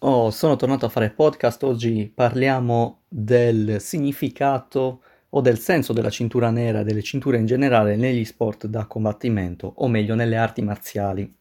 Oh, sono tornato a fare podcast. Oggi parliamo del significato o del senso della cintura nera, delle cinture in generale negli sport da combattimento, o meglio nelle arti marziali.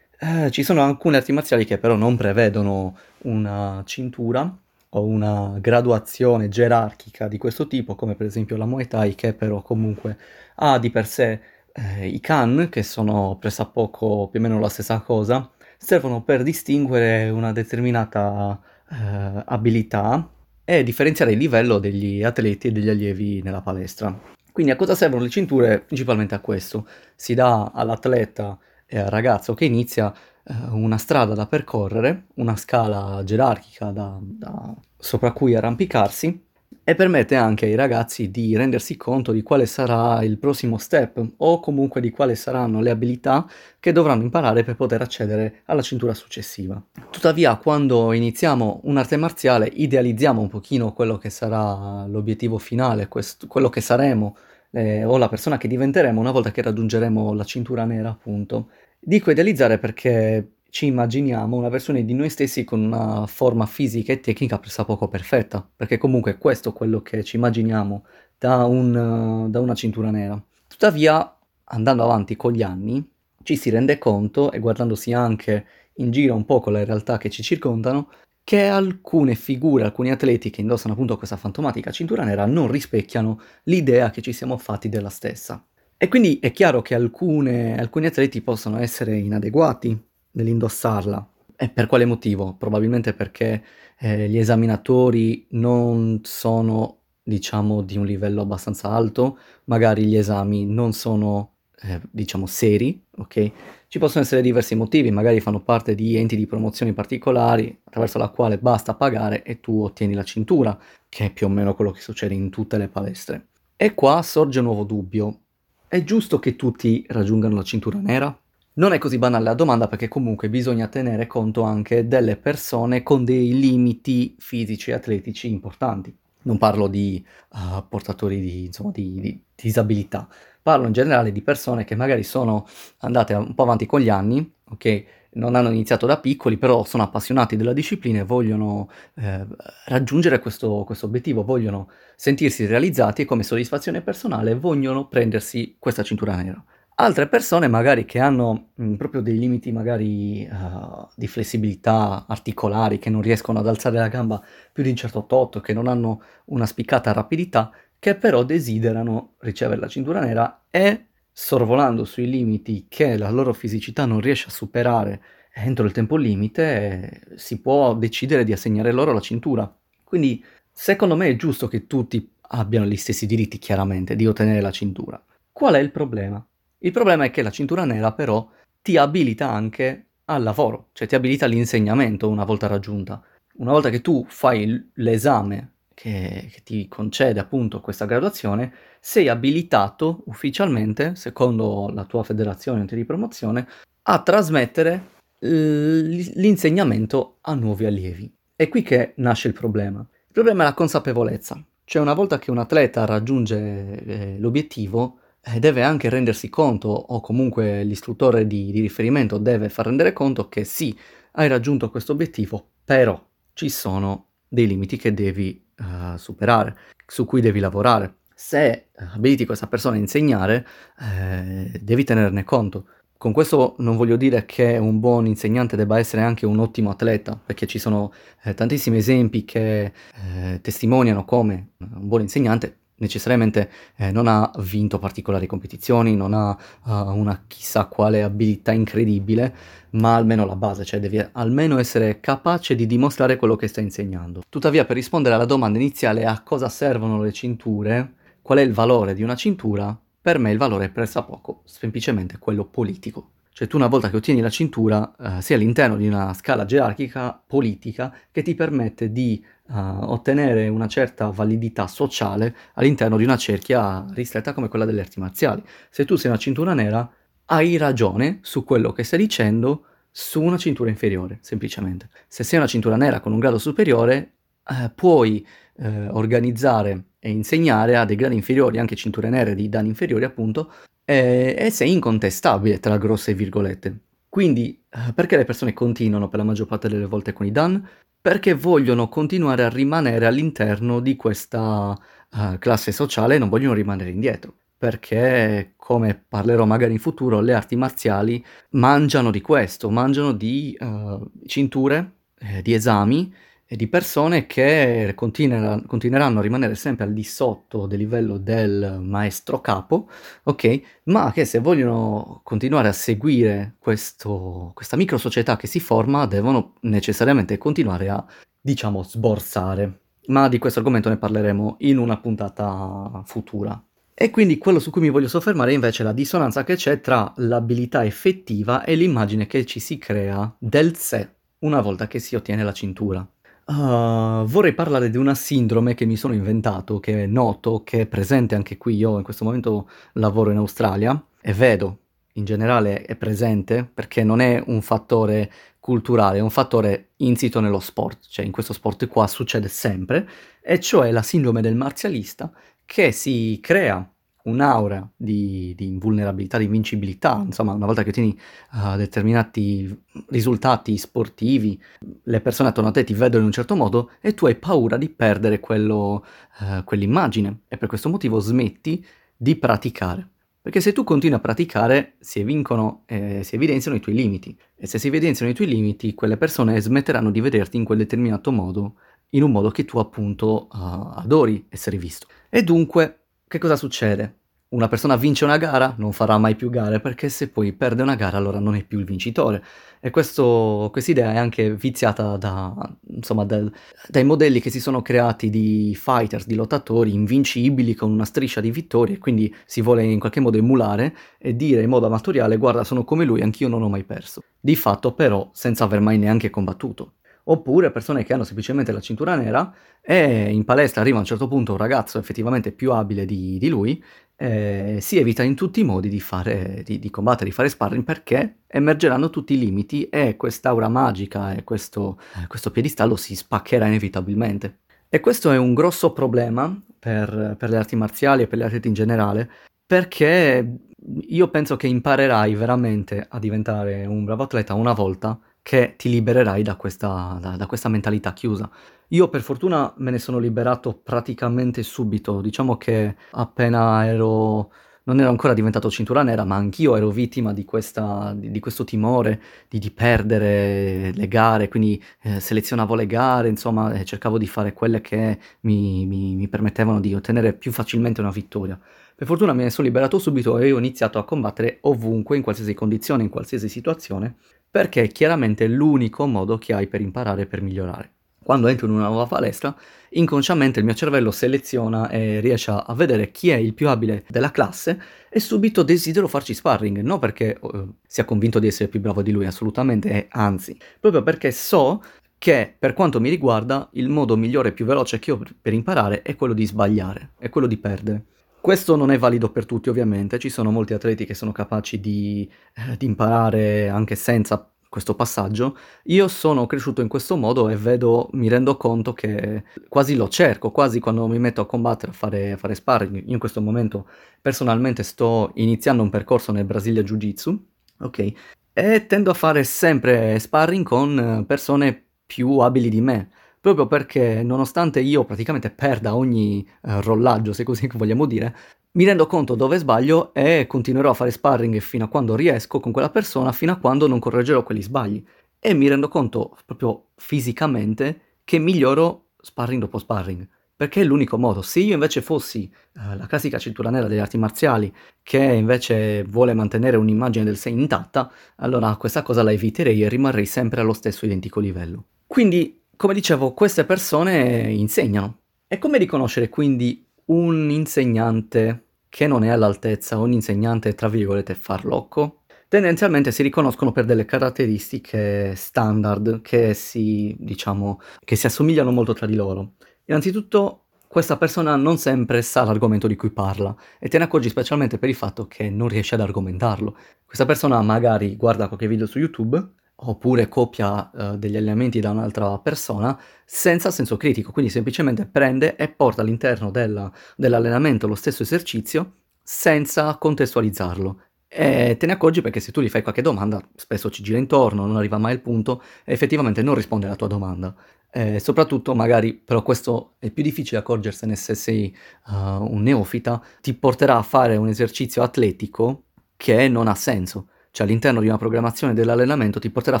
Eh, ci sono alcune arti marziali che però non prevedono una cintura o una graduazione gerarchica di questo tipo, come per esempio la Muay Thai, che però comunque ha di per sé eh, i Kan, che sono pressappoco più o meno la stessa cosa, servono per distinguere una determinata eh, abilità e differenziare il livello degli atleti e degli allievi nella palestra. Quindi a cosa servono le cinture? Principalmente a questo. Si dà all'atleta e al ragazzo che inizia eh, una strada da percorrere, una scala gerarchica da, da sopra cui arrampicarsi e permette anche ai ragazzi di rendersi conto di quale sarà il prossimo step o comunque di quali saranno le abilità che dovranno imparare per poter accedere alla cintura successiva. Tuttavia, quando iniziamo un'arte marziale, idealizziamo un pochino quello che sarà l'obiettivo finale, questo, quello che saremo eh, o la persona che diventeremo una volta che raggiungeremo la cintura nera, appunto. Dico idealizzare perché ci immaginiamo una versione di noi stessi con una forma fisica e tecnica pressappoco perfetta, perché comunque questo è quello che ci immaginiamo da, un, da una cintura nera. Tuttavia, andando avanti con gli anni, ci si rende conto, e guardandosi anche in giro un po' con le realtà che ci circondano, che alcune figure, alcuni atleti che indossano appunto questa fantomatica cintura nera non rispecchiano l'idea che ci siamo fatti della stessa. E quindi è chiaro che alcune, alcuni atleti possono essere inadeguati nell'indossarla. E per quale motivo? Probabilmente perché eh, gli esaminatori non sono, diciamo, di un livello abbastanza alto, magari gli esami non sono, eh, diciamo, seri, ok? Ci possono essere diversi motivi, magari fanno parte di enti di promozioni particolari attraverso la quale basta pagare e tu ottieni la cintura, che è più o meno quello che succede in tutte le palestre. E qua sorge un nuovo dubbio. È giusto che tutti raggiungano la cintura nera? Non è così banale la domanda perché comunque bisogna tenere conto anche delle persone con dei limiti fisici e atletici importanti. Non parlo di uh, portatori di, insomma, di, di, disabilità, parlo in generale di persone che magari sono andate un po' avanti con gli anni, ok? Non hanno iniziato da piccoli, però sono appassionati della disciplina e vogliono eh, raggiungere questo, questo obiettivo, vogliono sentirsi realizzati e come soddisfazione personale vogliono prendersi questa cintura nera. Altre persone magari che hanno mm, proprio dei limiti magari uh, di flessibilità articolari, che non riescono ad alzare la gamba più di un certo tot, che non hanno una spiccata rapidità, che però desiderano ricevere la cintura nera e sorvolando sui limiti che la loro fisicità non riesce a superare entro il tempo limite, si può decidere di assegnare loro la cintura. Quindi secondo me è giusto che tutti abbiano gli stessi diritti, chiaramente, di ottenere la cintura. Qual è il problema? Il problema è che la cintura nera però ti abilita anche al lavoro, cioè ti abilita all'insegnamento una volta raggiunta. Una volta che tu fai l'esame che, che ti concede appunto questa graduazione, sei abilitato ufficialmente, secondo la tua federazione di promozione, a trasmettere l'insegnamento a nuovi allievi. È qui che nasce il problema. Il problema è la consapevolezza. Cioè una volta che un atleta raggiunge eh, l'obiettivo, deve anche rendersi conto, o comunque l'istruttore di, di riferimento deve far rendere conto che sì, hai raggiunto questo obiettivo, però ci sono dei limiti che devi uh, superare, su cui devi lavorare. Se abiliti questa persona a insegnare, eh, devi tenerne conto. Con questo non voglio dire che un buon insegnante debba essere anche un ottimo atleta, perché ci sono eh, tantissimi esempi che eh, testimoniano come un buon insegnante necessariamente eh, non ha vinto particolari competizioni, non ha uh, una chissà quale abilità incredibile, ma almeno la base, cioè devi almeno essere capace di dimostrare quello che stai insegnando. Tuttavia, per rispondere alla domanda iniziale a cosa servono le cinture, qual è il valore di una cintura, per me il valore è pressappoco semplicemente quello politico. Cioè tu una volta che ottieni la cintura eh, sei all'interno di una scala gerarchica politica che ti permette di uh, ottenere una certa validità sociale all'interno di una cerchia ristretta come quella delle arti marziali. Se tu sei una cintura nera hai ragione su quello che stai dicendo su una cintura inferiore, semplicemente. Se sei una cintura nera con un grado superiore eh, puoi eh, organizzare e insegnare a dei gradi inferiori, anche cinture nere di danni inferiori appunto, e, e sei incontestabile tra grosse virgolette. Quindi, eh, perché le persone continuano per la maggior parte delle volte con i DAN? Perché vogliono continuare a rimanere all'interno di questa uh, classe sociale e non vogliono rimanere indietro. Perché, come parlerò magari in futuro, le arti marziali mangiano di questo, mangiano di uh, cinture, eh, di esami di persone che continueranno a rimanere sempre al di sotto del livello del maestro capo, ok? Ma che se vogliono continuare a seguire questo, questa micro società che si forma, devono necessariamente continuare a, diciamo, sborsare. Ma di questo argomento ne parleremo in una puntata futura. E quindi quello su cui mi voglio soffermare è invece la dissonanza che c'è tra l'abilità effettiva e l'immagine che ci si crea del sé una volta che si ottiene la cintura. Uh, vorrei parlare di una sindrome che mi sono inventato, che è noto, che è presente anche qui. Io in questo momento lavoro in Australia e vedo, in generale è presente perché non è un fattore culturale, è un fattore insito nello sport, cioè in questo sport qua succede sempre, e cioè la sindrome del marzialista che si crea un'aura di, di, invulnerabilità, di invincibilità, insomma una volta che ottieni uh, determinati risultati sportivi, le persone attorno a te ti vedono in un certo modo e tu hai paura di perdere quello, uh, quell'immagine e per questo motivo smetti di praticare. Perché se tu continui a praticare si evincono, eh, si evidenziano i tuoi limiti e se si evidenziano i tuoi limiti quelle persone smetteranno di vederti in quel determinato modo, in un modo che tu appunto uh, adori essere visto. E dunque che cosa succede? Una persona vince una gara, non farà mai più gare, perché se poi perde una gara allora non è più il vincitore. E questa idea è anche viziata da, insomma, del, dai modelli che si sono creati di fighters, di lottatori invincibili con una striscia di vittorie, quindi si vuole in qualche modo emulare e dire in modo amatoriale guarda sono come lui, anch'io non ho mai perso. Di fatto però senza aver mai neanche combattuto oppure persone che hanno semplicemente la cintura nera e in palestra arriva a un certo punto un ragazzo effettivamente più abile di, di lui, eh, si evita in tutti i modi di, fare, di, di, combattere, di fare sparring perché emergeranno tutti i limiti e quest'aura magica e questo, questo piedistallo si spaccherà inevitabilmente. E questo è un grosso problema per, per le arti marziali e per le atleti in generale, perché io penso che imparerai veramente a diventare un bravo atleta una volta che ti libererai da questa, da, da questa mentalità chiusa. Io per fortuna me ne sono liberato praticamente subito, diciamo che appena ero non ero ancora diventato cintura nera, ma anch'io ero vittima di, questa, di, di questo timore di, di, perdere le gare, quindi eh, selezionavo le gare, insomma, eh, cercavo di fare quelle che mi, mi, mi, permettevano di ottenere più facilmente una vittoria. Per fortuna me ne sono liberato subito e ho iniziato a combattere ovunque, in qualsiasi condizione, in qualsiasi situazione, perché è chiaramente l'unico modo che hai per imparare e per migliorare. Quando entro in una nuova palestra, inconsciamente il mio cervello seleziona e riesce a vedere chi è il più abile della classe e subito desidero farci sparring, non perché uh, sia convinto di essere più bravo di lui, assolutamente, anzi, proprio perché so che per quanto mi riguarda il modo migliore e più veloce che ho per imparare è quello di sbagliare, è quello di perdere. Questo non è valido per tutti ovviamente, ci sono molti atleti che sono capaci di, eh, di imparare anche senza questo passaggio, io sono cresciuto in questo modo e vedo, mi rendo conto che quasi lo cerco, quasi quando mi metto a combattere, a fare, a fare sparring. In questo momento personalmente sto iniziando un percorso nel Brasilia Jiu-Jitsu, ok? E tendo a fare sempre sparring con persone più abili di me proprio perché nonostante io praticamente perda ogni eh, rollaggio, se così vogliamo dire, mi rendo conto dove sbaglio e continuerò a fare sparring fino a quando riesco con quella persona, fino a quando non correggerò quegli sbagli. E mi rendo conto proprio fisicamente che miglioro sparring dopo sparring. Perché è l'unico modo. Se io invece fossi uh, la classica cintura nera delle arti marziali, che invece vuole mantenere un'immagine del sé intatta, allora questa cosa la eviterei e rimarrei sempre allo stesso identico livello. Quindi come dicevo, queste persone insegnano. E come riconoscere quindi un insegnante che non è all'altezza, un insegnante tra virgolette farlocco? Tendenzialmente si riconoscono per delle caratteristiche standard che si, diciamo, che si assomigliano molto tra di loro. Innanzitutto, questa persona non sempre sa l'argomento di cui parla e te ne accorgi specialmente per il fatto che non riesce ad argomentarlo. Questa persona magari guarda qualche video su YouTube oppure copia uh, degli allenamenti da un'altra persona senza senso critico, quindi semplicemente prende e porta all'interno della, dell'allenamento lo stesso esercizio senza contestualizzarlo E te ne accorgi perché se tu gli fai qualche domanda, spesso ci gira intorno, non arriva mai al punto e effettivamente non risponde alla tua domanda. E soprattutto, magari, però questo è più difficile accorgersene se sei uh, un neofita, ti porterà a fare un esercizio atletico che non ha senso. Cioè all'interno di una programmazione dell'allenamento ti porterà a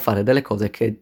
fare delle cose che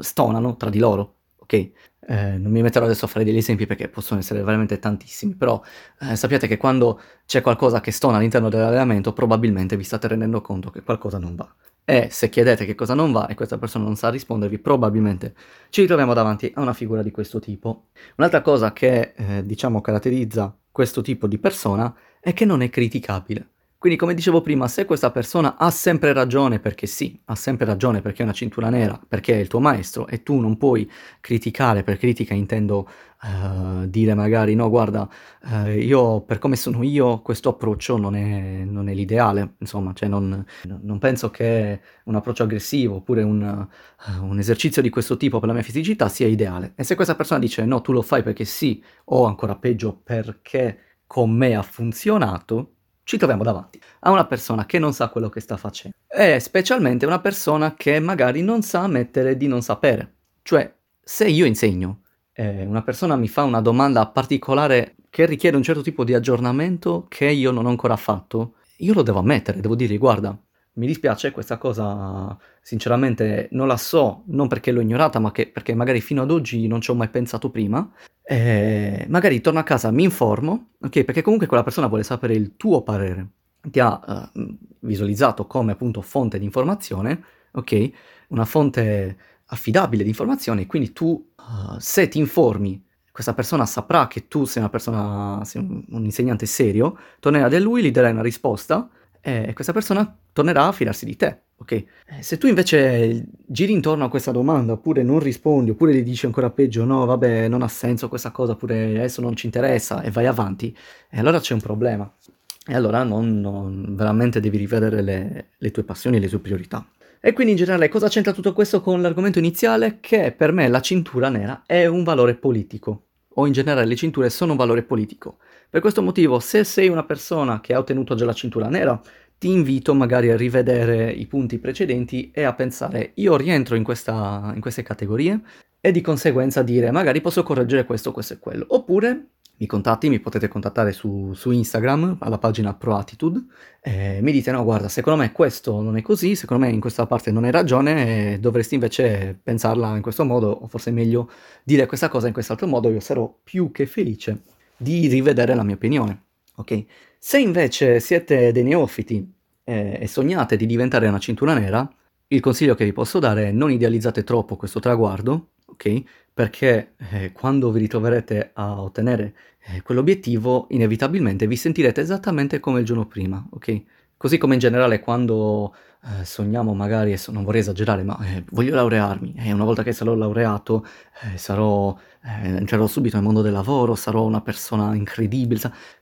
stonano tra di loro ok? Eh, non mi metterò adesso a fare degli esempi perché possono essere veramente tantissimi, però eh, sappiate che quando c'è qualcosa che stona all'interno dell'allenamento, probabilmente vi state rendendo conto che qualcosa non va. E se chiedete che cosa non va e questa persona non sa rispondervi, probabilmente ci ritroviamo davanti a una figura di questo tipo. Un'altra cosa che, eh, diciamo, caratterizza questo tipo di persona è che non è criticabile. Quindi, come dicevo prima, se questa persona ha sempre ragione, perché sì, ha sempre ragione perché è una cintura nera, perché è il tuo maestro, e tu non puoi criticare, per critica intendo uh, dire magari no, guarda, uh, io per come sono io, questo approccio non è, non è l'ideale, insomma, cioè non, non, penso che un approccio aggressivo oppure un, uh, un esercizio di questo tipo per la mia fisicità sia ideale. E se questa persona dice no, tu lo fai perché sì, o ancora peggio perché con me ha funzionato, ci troviamo davanti a una persona che non sa quello che sta facendo e specialmente una persona che magari non sa ammettere di non sapere. Cioè, se io insegno e una persona mi fa una domanda particolare che richiede un certo tipo di aggiornamento che io non ho ancora fatto, io lo devo ammettere, devo dire guarda, mi dispiace, questa cosa sinceramente non la so, non perché l'ho ignorata, ma che, perché magari fino ad oggi non ci ho mai pensato prima. E magari torno a casa, mi informo, ok? Perché comunque quella persona vuole sapere il tuo parere. Ti ha uh, visualizzato come appunto fonte di informazione, ok? Una fonte affidabile di informazione, quindi tu, uh, se ti informi questa persona saprà che tu sei una persona, sei un, un insegnante serio, tornerà da lui, gli darai una risposta e questa persona tornerà a fidarsi di te, ok? Eh, se tu invece giri intorno a questa domanda, oppure non rispondi, oppure gli dici ancora peggio, no, vabbè, non ha senso questa cosa, oppure adesso non ci interessa e vai avanti, e allora c'è un problema. E allora non, non veramente devi rivedere le, le tue passioni e le tue priorità. E quindi in generale cosa c'entra tutto questo con l'argomento iniziale? Che per me la cintura nera è un valore politico o in generale le cinture sono un valore politico. Per questo motivo, se sei una persona che ha ottenuto già la cintura nera, ti invito magari a rivedere i punti precedenti e a pensare io rientro in, questa, in queste categorie e di conseguenza dire magari posso correggere questo, questo e quello. Oppure mi contatti, mi potete contattare su, su Instagram alla pagina ProAttitude e mi dite no guarda secondo me questo non è così, secondo me in questa parte non hai ragione e dovresti invece pensarla in questo modo o forse è meglio dire questa cosa in quest'altro modo, io sarò più che felice di rivedere la mia opinione. Ok? Se invece siete dei neofiti eh, e sognate di diventare una cintura nera, il consiglio che vi posso dare è non idealizzate troppo questo traguardo, ok? Perché eh, quando vi ritroverete a ottenere eh, quell'obiettivo, inevitabilmente vi sentirete esattamente come il giorno prima, ok? Così come in generale quando eh, sogniamo magari, adesso non vorrei esagerare, ma eh, voglio laurearmi e una volta che sarò laureato eh, sarò, eh, entrerò subito nel mondo del lavoro, sarò una persona incredibile,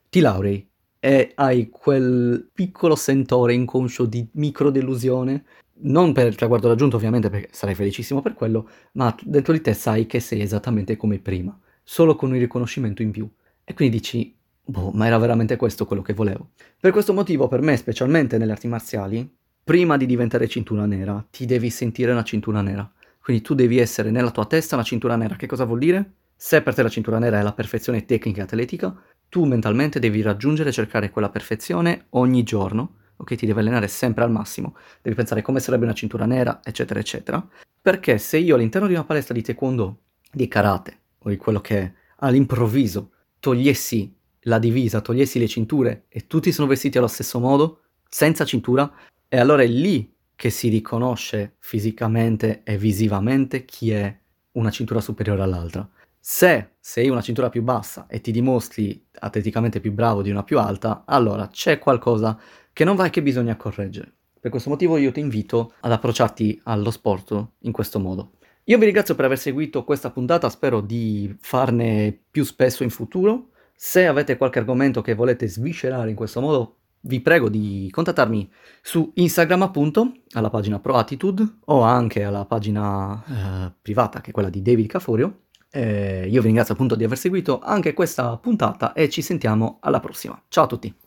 ti laurei e hai quel piccolo sentore inconscio di microdelusione non per il traguardo raggiunto ovviamente perché sarai felicissimo per quello, ma dentro di te sai che sei esattamente come prima, solo con un riconoscimento in più. E quindi dici, boh, ma era veramente questo quello che volevo. Per questo motivo, per me, specialmente nelle arti marziali, prima di diventare cintura nera, ti devi sentire una cintura nera. Quindi tu devi essere nella tua testa una cintura nera. Che cosa vuol dire? Se per te la cintura nera è la perfezione tecnica e atletica, tu mentalmente devi raggiungere e cercare quella perfezione ogni giorno ok? Ti devi allenare sempre al massimo, devi pensare come sarebbe una cintura nera, eccetera, eccetera. Perché se io all'interno di una palestra di taekwondo, di karate, o di quello che è, all'improvviso togliessi la divisa, togliessi le cinture e tutti sono vestiti allo stesso modo, senza cintura, e allora è lì che si riconosce fisicamente e visivamente chi è una cintura superiore all'altra. Se sei una cintura più bassa e ti dimostri atleticamente più bravo di una più alta, allora c'è qualcosa che non va e che bisogna correggere. Per questo motivo io ti invito ad approcciarti allo sport in questo modo. Io vi ringrazio per aver seguito questa puntata, spero di farne più spesso in futuro. Se avete qualche argomento che volete sviscerare in questo modo, vi prego di contattarmi su Instagram appunto, alla pagina ProAttitude o anche alla pagina eh, privata che è quella di David Caforio. Eh, io vi ringrazio appunto di aver seguito anche questa puntata e ci sentiamo alla prossima. Ciao a tutti!